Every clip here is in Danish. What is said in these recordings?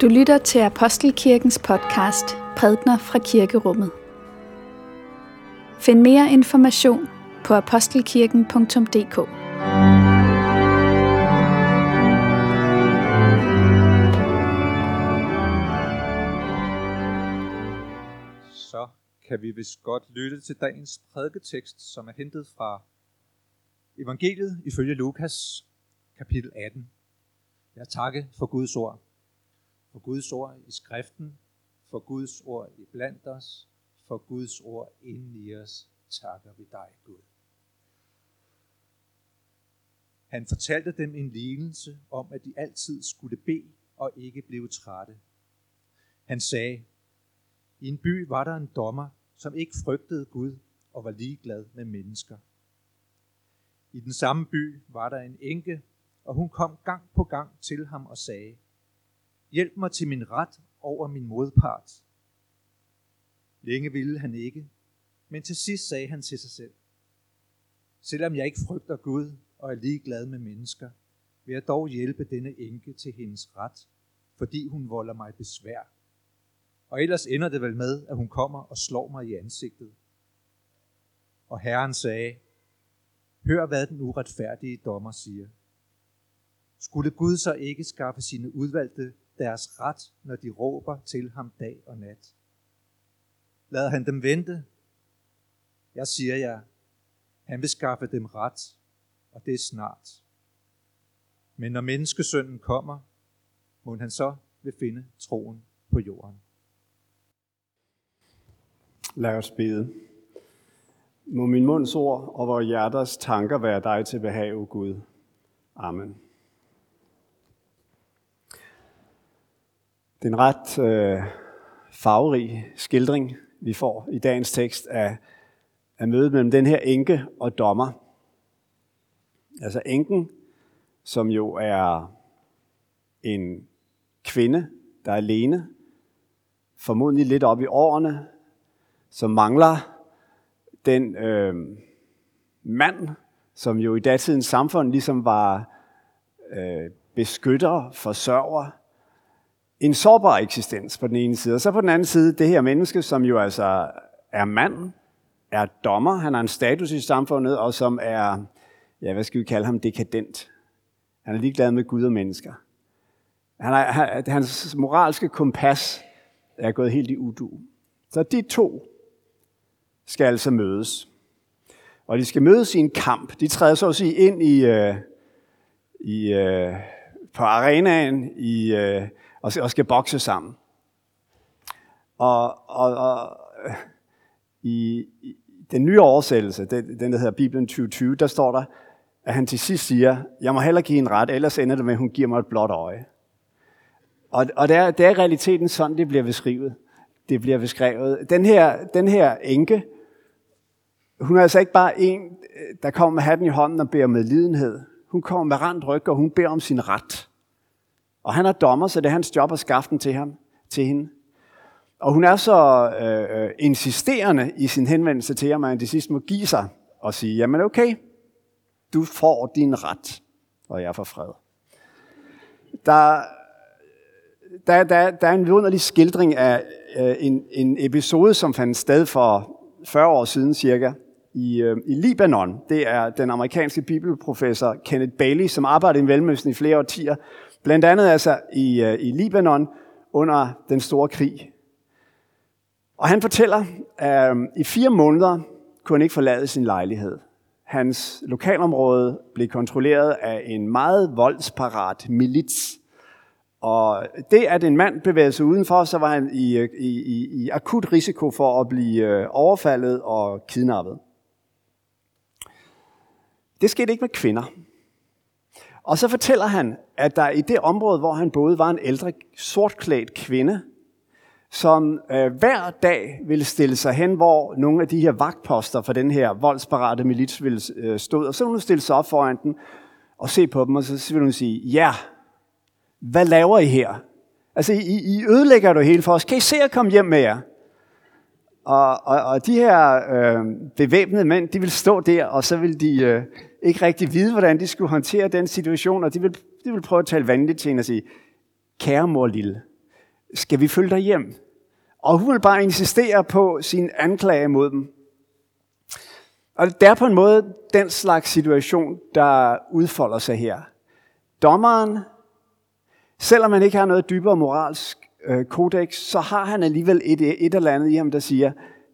Du lytter til Apostelkirkens podcast Prædner fra Kirkerummet. Find mere information på apostelkirken.dk. så kan vi vist godt lytte til dagens prædiketekst, som er hentet fra evangeliet ifølge Lukas, kapitel 18. Jeg takker for Guds ord. For Guds ord i skriften, for Guds ord i blandt os, for Guds ord inden i os, takker vi dig, Gud. Han fortalte dem en lignelse om, at de altid skulle bede og ikke blive trætte. Han sagde, i en by var der en dommer, som ikke frygtede Gud og var ligeglad med mennesker. I den samme by var der en enke, og hun kom gang på gang til ham og sagde, Hjælp mig til min ret over min modpart. Længe ville han ikke, men til sidst sagde han til sig selv, Selvom jeg ikke frygter Gud og er ligeglad med mennesker, vil jeg dog hjælpe denne enke til hendes ret, fordi hun volder mig besvær. Og ellers ender det vel med, at hun kommer og slår mig i ansigtet. Og Herren sagde, Hør, hvad den uretfærdige dommer siger. Skulle Gud så ikke skaffe sine udvalgte deres ret, når de råber til ham dag og nat? Lad han dem vente? Jeg siger jer, han vil skaffe dem ret, og det er snart. Men når menneskesønnen kommer, må han så vil finde troen på jorden. Lad os bede. Må min munds ord og vores hjerters tanker være dig til behag, o Gud. Amen. Det er en ret øh, farverig skildring, vi får i dagens tekst af, af mødet mellem den her enke og dommer. Altså enken, som jo er en kvinde, der er alene, formodentlig lidt op i årene, som mangler den øh, mand, som jo i datidens samfund ligesom var øh, beskytter, forsørger, en sårbar eksistens på den ene side. Og så på den anden side, det her menneske, som jo altså er mand, er dommer, han har en status i samfundet, og som er, ja, hvad skal vi kalde ham, dekadent. Han er ligeglad med Gud og mennesker. Han er, han, hans moralske kompas er gået helt i udu. Så de to skal altså mødes. Og de skal mødes i en kamp. De træder så at sige ind i, øh, i, øh, på arenaen i, øh, og, og skal bokse sammen. Og, og, og i, i den nye oversættelse, den, den der hedder Bibelen 2020, der står der, at han til sidst siger, jeg må heller give en ret, ellers ender det med, at hun giver mig et blåt øje. Og, og det, er, det er realiteten sådan, det bliver beskrevet. Det bliver beskrevet. Den her, den her enke, hun er altså ikke bare en, der kommer med hatten i hånden og beder med lidenhed. Hun kommer med rent ryg, og hun beder om sin ret. Og han er dommer, så det er hans job at skaffe den til, ham, til hende. Og hun er så øh, øh, insisterende i sin henvendelse til ham, at han til sidst må give sig og sige, jamen okay, du får din ret, og jeg får fred. Der, der, der, der er en vidunderlig skildring af øh, en, en episode, som fandt sted for 40 år siden cirka, i, øh, i Libanon. Det er den amerikanske bibelprofessor Kenneth Bailey, som arbejdede i Mellemøsten i flere årtier, blandt andet altså i, øh, i Libanon under den store krig. Og han fortæller, at i fire måneder kunne han ikke forlade sin lejlighed. Hans lokalområde blev kontrolleret af en meget voldsparat milits. Og det, at en mand bevægede sig udenfor, så var han i, øh, i, i, i akut risiko for at blive overfaldet og kidnappet. Det skete ikke med kvinder. Og så fortæller han, at der i det område, hvor han boede, var en ældre sortklædt kvinde, som øh, hver dag ville stille sig hen, hvor nogle af de her vagtposter for den her voldsparate milits ville øh, stå. Og så ville hun stille sig op foran den og se på dem, og så ville hun sige, ja, hvad laver I her? Altså, I, I ødelægger det hele for os. Kan I se at komme hjem med jer? Og, og, og de her øh, bevæbnede mænd, de vil stå der, og så vil de øh, ikke rigtig vide, hvordan de skulle håndtere den situation, og de vil, de vil prøve at tale vanligt til hende og sige, kære mor lille, skal vi følge dig hjem? Og hun vil bare insistere på sin anklage mod dem. Og det er på en måde den slags situation, der udfolder sig her. Dommeren, selvom han ikke har noget dybere moralsk øh, kodex, så har han alligevel et, et eller andet i ham, der siger,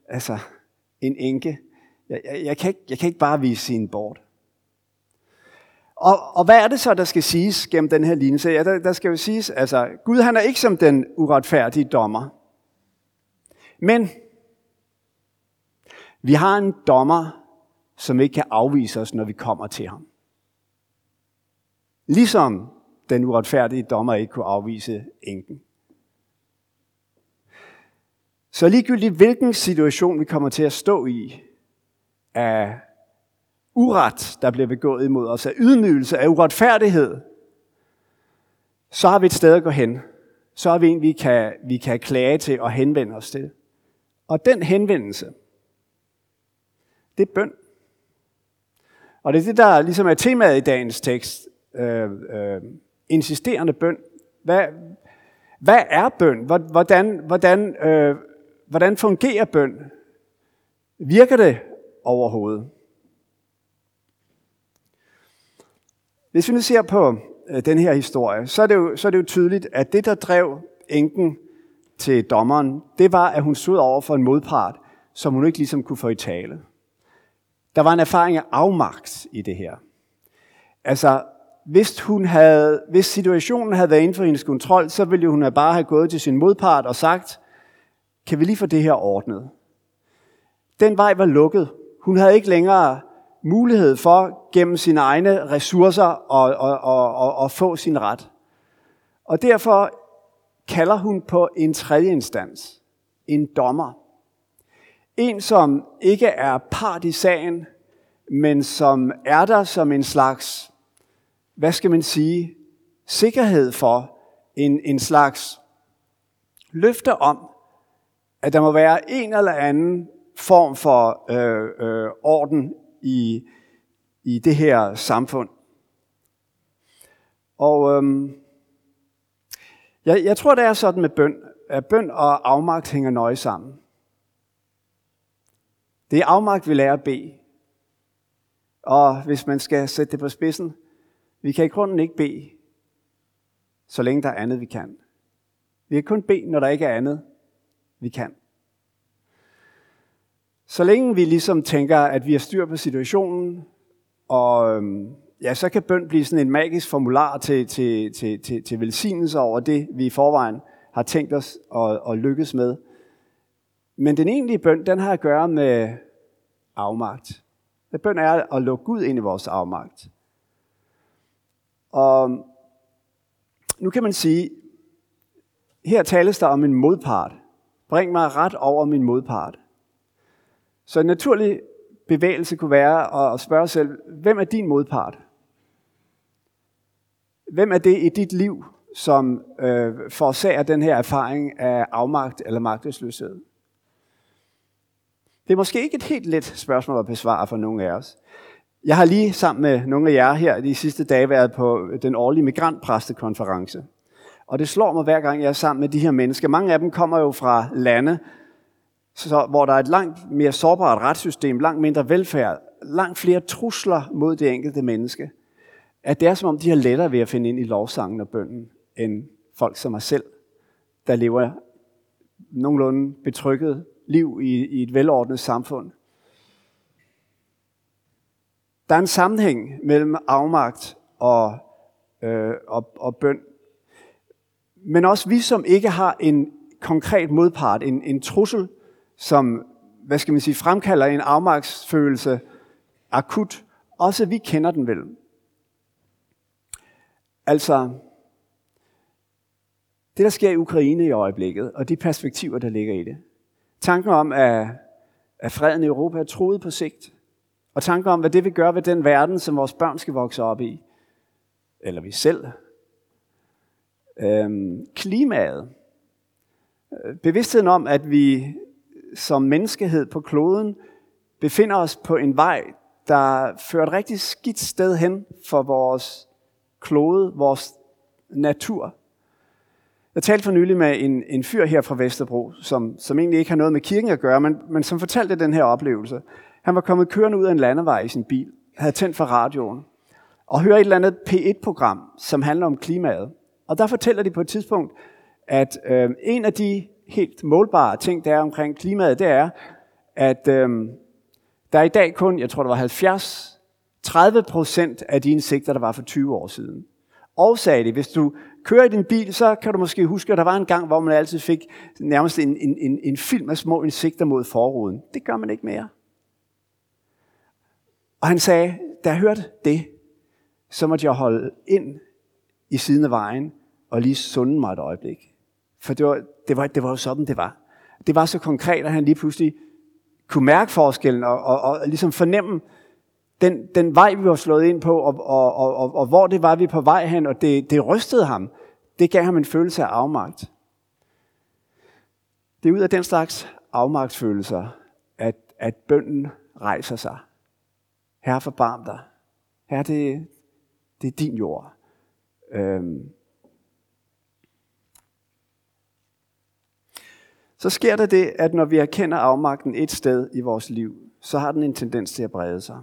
altså, en enke, jeg, jeg, jeg, kan ikke, jeg kan ikke bare vise sin bort. Og, og hvad er det så, der skal siges gennem den her lignelse? Ja, der, der skal jo siges, altså, Gud han er ikke som den uretfærdige dommer. Men vi har en dommer, som ikke kan afvise os, når vi kommer til ham. Ligesom den uretfærdige dommer ikke kunne afvise enken. Så ligegyldigt hvilken situation vi kommer til at stå i, af uret, der bliver begået imod os, af ydmygelse, af uretfærdighed, så har vi et sted at gå hen. Så har vi en, vi kan, vi kan klage til og henvende os til. Og den henvendelse, det er bøn. Og det er det, der ligesom er temaet i dagens tekst. Øh, øh, insisterende bøn. Hvad, hvad er bøn? Hvordan, hvordan, øh, hvordan fungerer bøn? Virker det overhovedet? Hvis vi nu ser på øh, den her historie, så er, det jo, så er det jo tydeligt, at det, der drev enken til dommeren, det var, at hun stod over for en modpart, som hun ikke ligesom kunne få i tale. Der var en erfaring af afmagt i det her. Altså, hvis, hun havde, hvis situationen havde været inden for hendes kontrol, så ville hun have bare have gået til sin modpart og sagt, kan vi lige få det her ordnet? Den vej var lukket. Hun havde ikke længere mulighed for gennem sine egne ressourcer at, at, at, at, at få sin ret. Og derfor kalder hun på en tredje instans, en dommer. En, som ikke er part i sagen, men som er der som en slags, hvad skal man sige, sikkerhed for, en, en slags løfte om, at der må være en eller anden form for øh, øh, orden i, i det her samfund. Og øhm, jeg, jeg tror, det er sådan med bøn, at bøn og afmagt hænger nøje sammen. Det er afmagt, vi lærer at bede. Og hvis man skal sætte det på spidsen, vi kan i grunden ikke bede, så længe der er andet, vi kan. Vi kan kun bede, når der ikke er andet, vi kan. Så længe vi ligesom tænker, at vi har styr på situationen, og øhm, ja, så kan bøn blive sådan en magisk formular til, til, til, til, til velsignelse over det, vi i forvejen har tænkt os at, at lykkes med. Men den egentlige bøn, den har at gøre med afmagt. Det bøn er at lukke Gud ind i vores afmagt. Og øhm, nu kan man sige, her tales der om en modpart. Bring mig ret over min modpart. Så en naturlig bevægelse kunne være at spørge selv, hvem er din modpart? Hvem er det i dit liv, som øh, forårsager den her erfaring af afmagt eller magtesløshed? Det er måske ikke et helt let spørgsmål at besvare for nogle af os. Jeg har lige sammen med nogle af jer her de sidste dage været på den årlige migrantpræstekonference. Og det slår mig hver gang, jeg er sammen med de her mennesker. Mange af dem kommer jo fra lande, så, hvor der er et langt mere sårbart retssystem, langt mindre velfærd, langt flere trusler mod det enkelte menneske, at det er som om, de har lettere ved at finde ind i lovsangen og bønden, end folk som mig selv, der lever nogenlunde betrykket liv i, i et velordnet samfund. Der er en sammenhæng mellem afmagt og, øh, og, og bøn. Men også vi, som ikke har en konkret modpart, en, en trussel, som hvad skal man sige, fremkalder en afmagtsfølelse akut. Også vi kender den vel. Altså, det der sker i Ukraine i øjeblikket, og de perspektiver, der ligger i det. Tanken om, at, at freden i Europa er troet på sigt. Og tanken om, hvad det vil gøre ved den verden, som vores børn skal vokse op i. Eller vi selv. Øhm, klimaet. Øh, bevidstheden om, at vi som menneskehed på kloden befinder os på en vej, der fører et rigtig skidt sted hen for vores klode, vores natur. Jeg talte for nylig med en, en fyr her fra Vesterbro, som, som egentlig ikke har noget med kirken at gøre, men, men som fortalte den her oplevelse. Han var kommet kørende ud af en landevej i sin bil, havde tændt for radioen, og hører et eller andet P1-program, som handler om klimaet. Og der fortæller de på et tidspunkt, at øh, en af de helt målbare ting, der er omkring klimaet, det er, at øh, der er i dag kun, jeg tror det var 70, 30 procent af de insekter, der var for 20 år siden. Og sagde de, hvis du kører i din bil, så kan du måske huske, at der var en gang, hvor man altid fik nærmest en, en, en, en film af små insekter mod forruden. Det gør man ikke mere. Og han sagde, da jeg hørte det, så måtte jeg holde ind i siden af vejen og lige sunde mig et øjeblik. For det var, det var, det var jo sådan, det var. Det var så konkret, at han lige pludselig kunne mærke forskellen og, og, og ligesom fornemme den, den vej, vi var slået ind på, og, og, og, og, og hvor det var, vi på vej hen, og det, det rystede ham. Det gav ham en følelse af afmagt. Det er ud af den slags afmagtsfølelser, at, at bønden rejser sig. Herre, forbarm dig. Herre, det, det er din jord. Øhm. Så sker der det, at når vi erkender afmagten et sted i vores liv, så har den en tendens til at brede sig.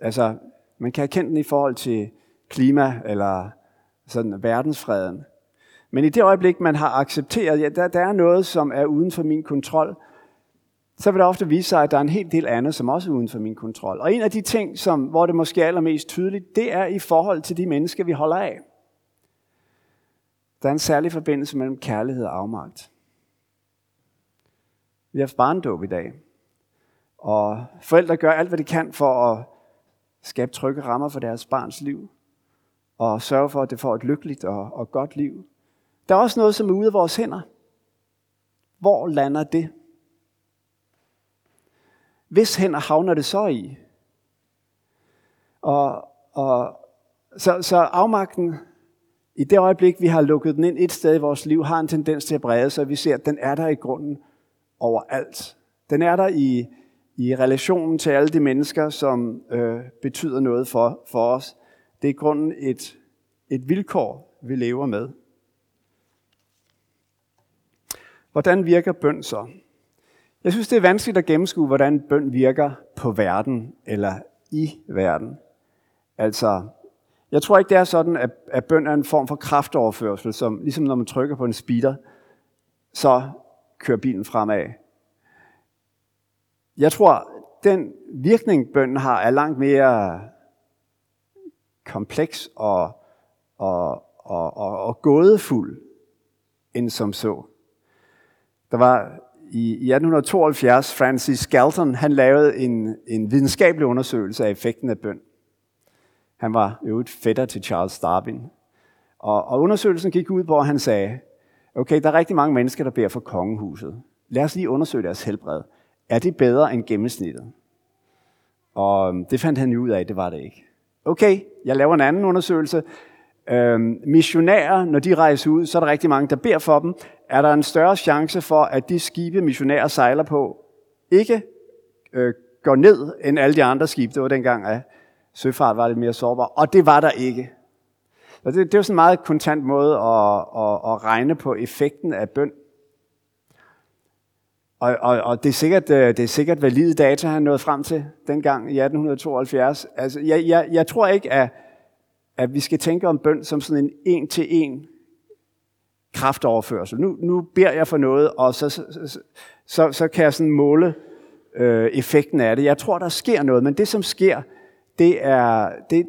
Altså, man kan erkende den i forhold til klima eller sådan verdensfreden. Men i det øjeblik, man har accepteret, ja, der, der er noget, som er uden for min kontrol, så vil det ofte vise sig, at der er en hel del andet, som også er uden for min kontrol. Og en af de ting, som, hvor det måske er allermest tydeligt, det er i forhold til de mennesker, vi holder af. Der er en særlig forbindelse mellem kærlighed og afmagt. Vi har haft barndåb i dag. Og forældre gør alt, hvad de kan for at skabe trygge rammer for deres barns liv. Og sørge for, at det får et lykkeligt og, og godt liv. Der er også noget, som er ude af vores hænder. Hvor lander det? Hvis hænder havner det så i? Og, og så, så afmagten, i det øjeblik, vi har lukket den ind et sted i vores liv, har en tendens til at brede sig. Vi ser, at den er der i grunden overalt. Den er der i, i relationen til alle de mennesker, som øh, betyder noget for, for os. Det er grunden et, et vilkår, vi lever med. Hvordan virker bøn så? Jeg synes, det er vanskeligt at gennemskue, hvordan bøn virker på verden eller i verden. Altså, jeg tror ikke, det er sådan, at, at bøn er en form for kraftoverførsel, som ligesom når man trykker på en speeder, så kører bilen fremad. Jeg tror, den virkning, bønden har, er langt mere kompleks og, og, og, og, og gådefuld end som så. Der var i, i 1872, Francis Galton, han lavede en, en videnskabelig undersøgelse af effekten af bøn. Han var jo et fætter til Charles Darwin. Og, og undersøgelsen gik ud på, at han sagde, okay, der er rigtig mange mennesker, der beder for kongehuset. Lad os lige undersøge deres helbred. Er det bedre end gennemsnittet? Og øhm, det fandt han jo ud af, det var det ikke. Okay, jeg laver en anden undersøgelse. Øhm, missionærer, når de rejser ud, så er der rigtig mange, der beder for dem. Er der en større chance for, at de skibe, missionærer sejler på, ikke øh, går ned end alle de andre skibe? Det var dengang, at søfart var lidt mere sårbar. Og det var der ikke. Og det, det er jo sådan en meget kontant måde at, at, at regne på effekten af bøn. Og, og, og det, er sikkert, øh, det er sikkert valide data, han nåede frem til dengang i 1872. Altså, jeg, jeg, jeg tror ikke, at, at vi skal tænke om bøn som sådan en en-til-en kraftoverførsel. Nu, nu beder jeg for noget, og så, så, så, så kan jeg sådan måle øh, effekten af det. Jeg tror, der sker noget, men det, som sker, det er, det,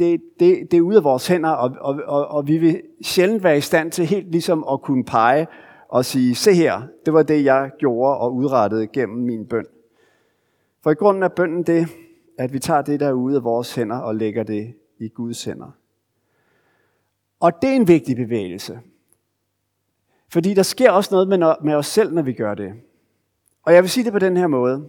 det, det, det er ude af vores hænder, og, og, og, og vi vil sjældent være i stand til helt ligesom at kunne pege og sige, se her, det var det, jeg gjorde og udrettede gennem min bøn. For i grunden er bønden det, at vi tager det, der er ude af vores hænder og lægger det i Guds hænder. Og det er en vigtig bevægelse. Fordi der sker også noget med, med os selv, når vi gør det. Og jeg vil sige det på den her måde.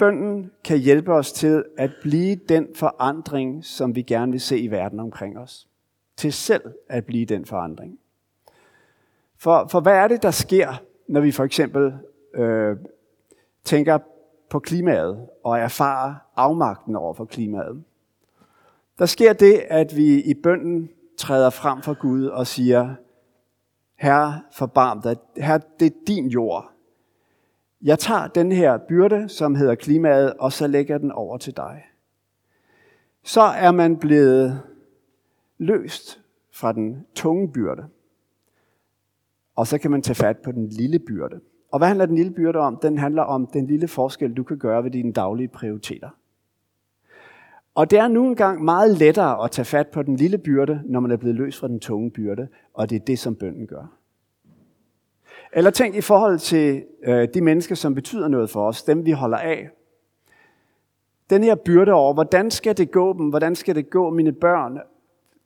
Bønden kan hjælpe os til at blive den forandring, som vi gerne vil se i verden omkring os. Til selv at blive den forandring. For, for hvad er det, der sker, når vi for eksempel øh, tænker på klimaet og erfarer afmagten over for klimaet? Der sker det, at vi i bønden træder frem for Gud og siger, Herre, forbarm dig. Herre, det er din jord. Jeg tager den her byrde, som hedder klimaet, og så lægger den over til dig. Så er man blevet løst fra den tunge byrde. Og så kan man tage fat på den lille byrde. Og hvad handler den lille byrde om? Den handler om den lille forskel, du kan gøre ved dine daglige prioriteter. Og det er nu engang meget lettere at tage fat på den lille byrde, når man er blevet løst fra den tunge byrde, og det er det, som bønden gør. Eller tænk i forhold til øh, de mennesker, som betyder noget for os, dem vi holder af. Den her byrde over, hvordan skal det gå dem, hvordan skal det gå mine børn?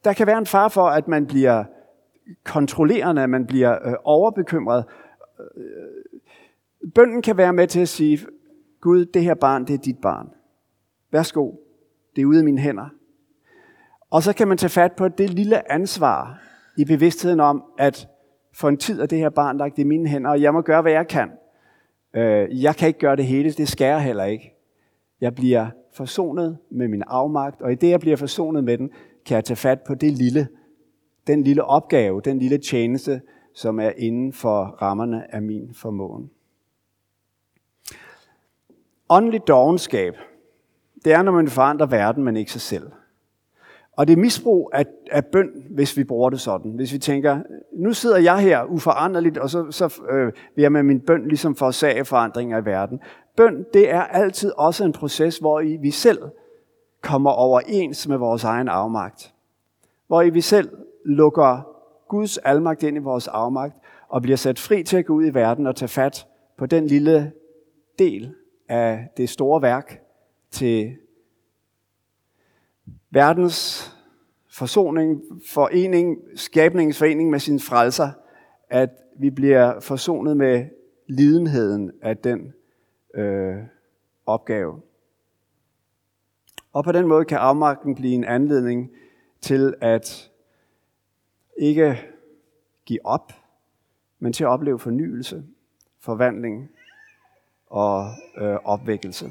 Der kan være en far for, at man bliver kontrollerende, at man bliver øh, overbekymret. Øh, bønden kan være med til at sige, Gud, det her barn, det er dit barn. Værsgo, det er ude af mine hænder. Og så kan man tage fat på det lille ansvar i bevidstheden om, at for en tid er det her barn lagt i mine hænder, og jeg må gøre, hvad jeg kan. Øh, jeg kan ikke gøre det hele, det skal jeg heller ikke. Jeg bliver forsonet med min afmagt, og i det, jeg bliver forsonet med den, kan jeg tage fat på det lille, den lille opgave, den lille tjeneste, som er inden for rammerne af min formåen. Åndelig dogenskab, det er, når man forandrer verden, men ikke sig selv. Og det er misbrug af, af bøn, hvis vi bruger det sådan. Hvis vi tænker, nu sidder jeg her uforanderligt, og så, så øh, vil jeg med min bøn ligesom forårsage forandringer i verden. Bøn, det er altid også en proces, hvor I, vi selv kommer overens med vores egen afmagt. Hvor I, vi selv lukker Guds almagt ind i vores afmagt, og bliver sat fri til at gå ud i verden og tage fat på den lille del af det store værk til verdens forsoning, forening, skabningens forening med sin frelser, at vi bliver forsonet med lidenheden af den øh, opgave. Og på den måde kan afmagten blive en anledning til at ikke give op, men til at opleve fornyelse, forvandling og øh, opvækkelse.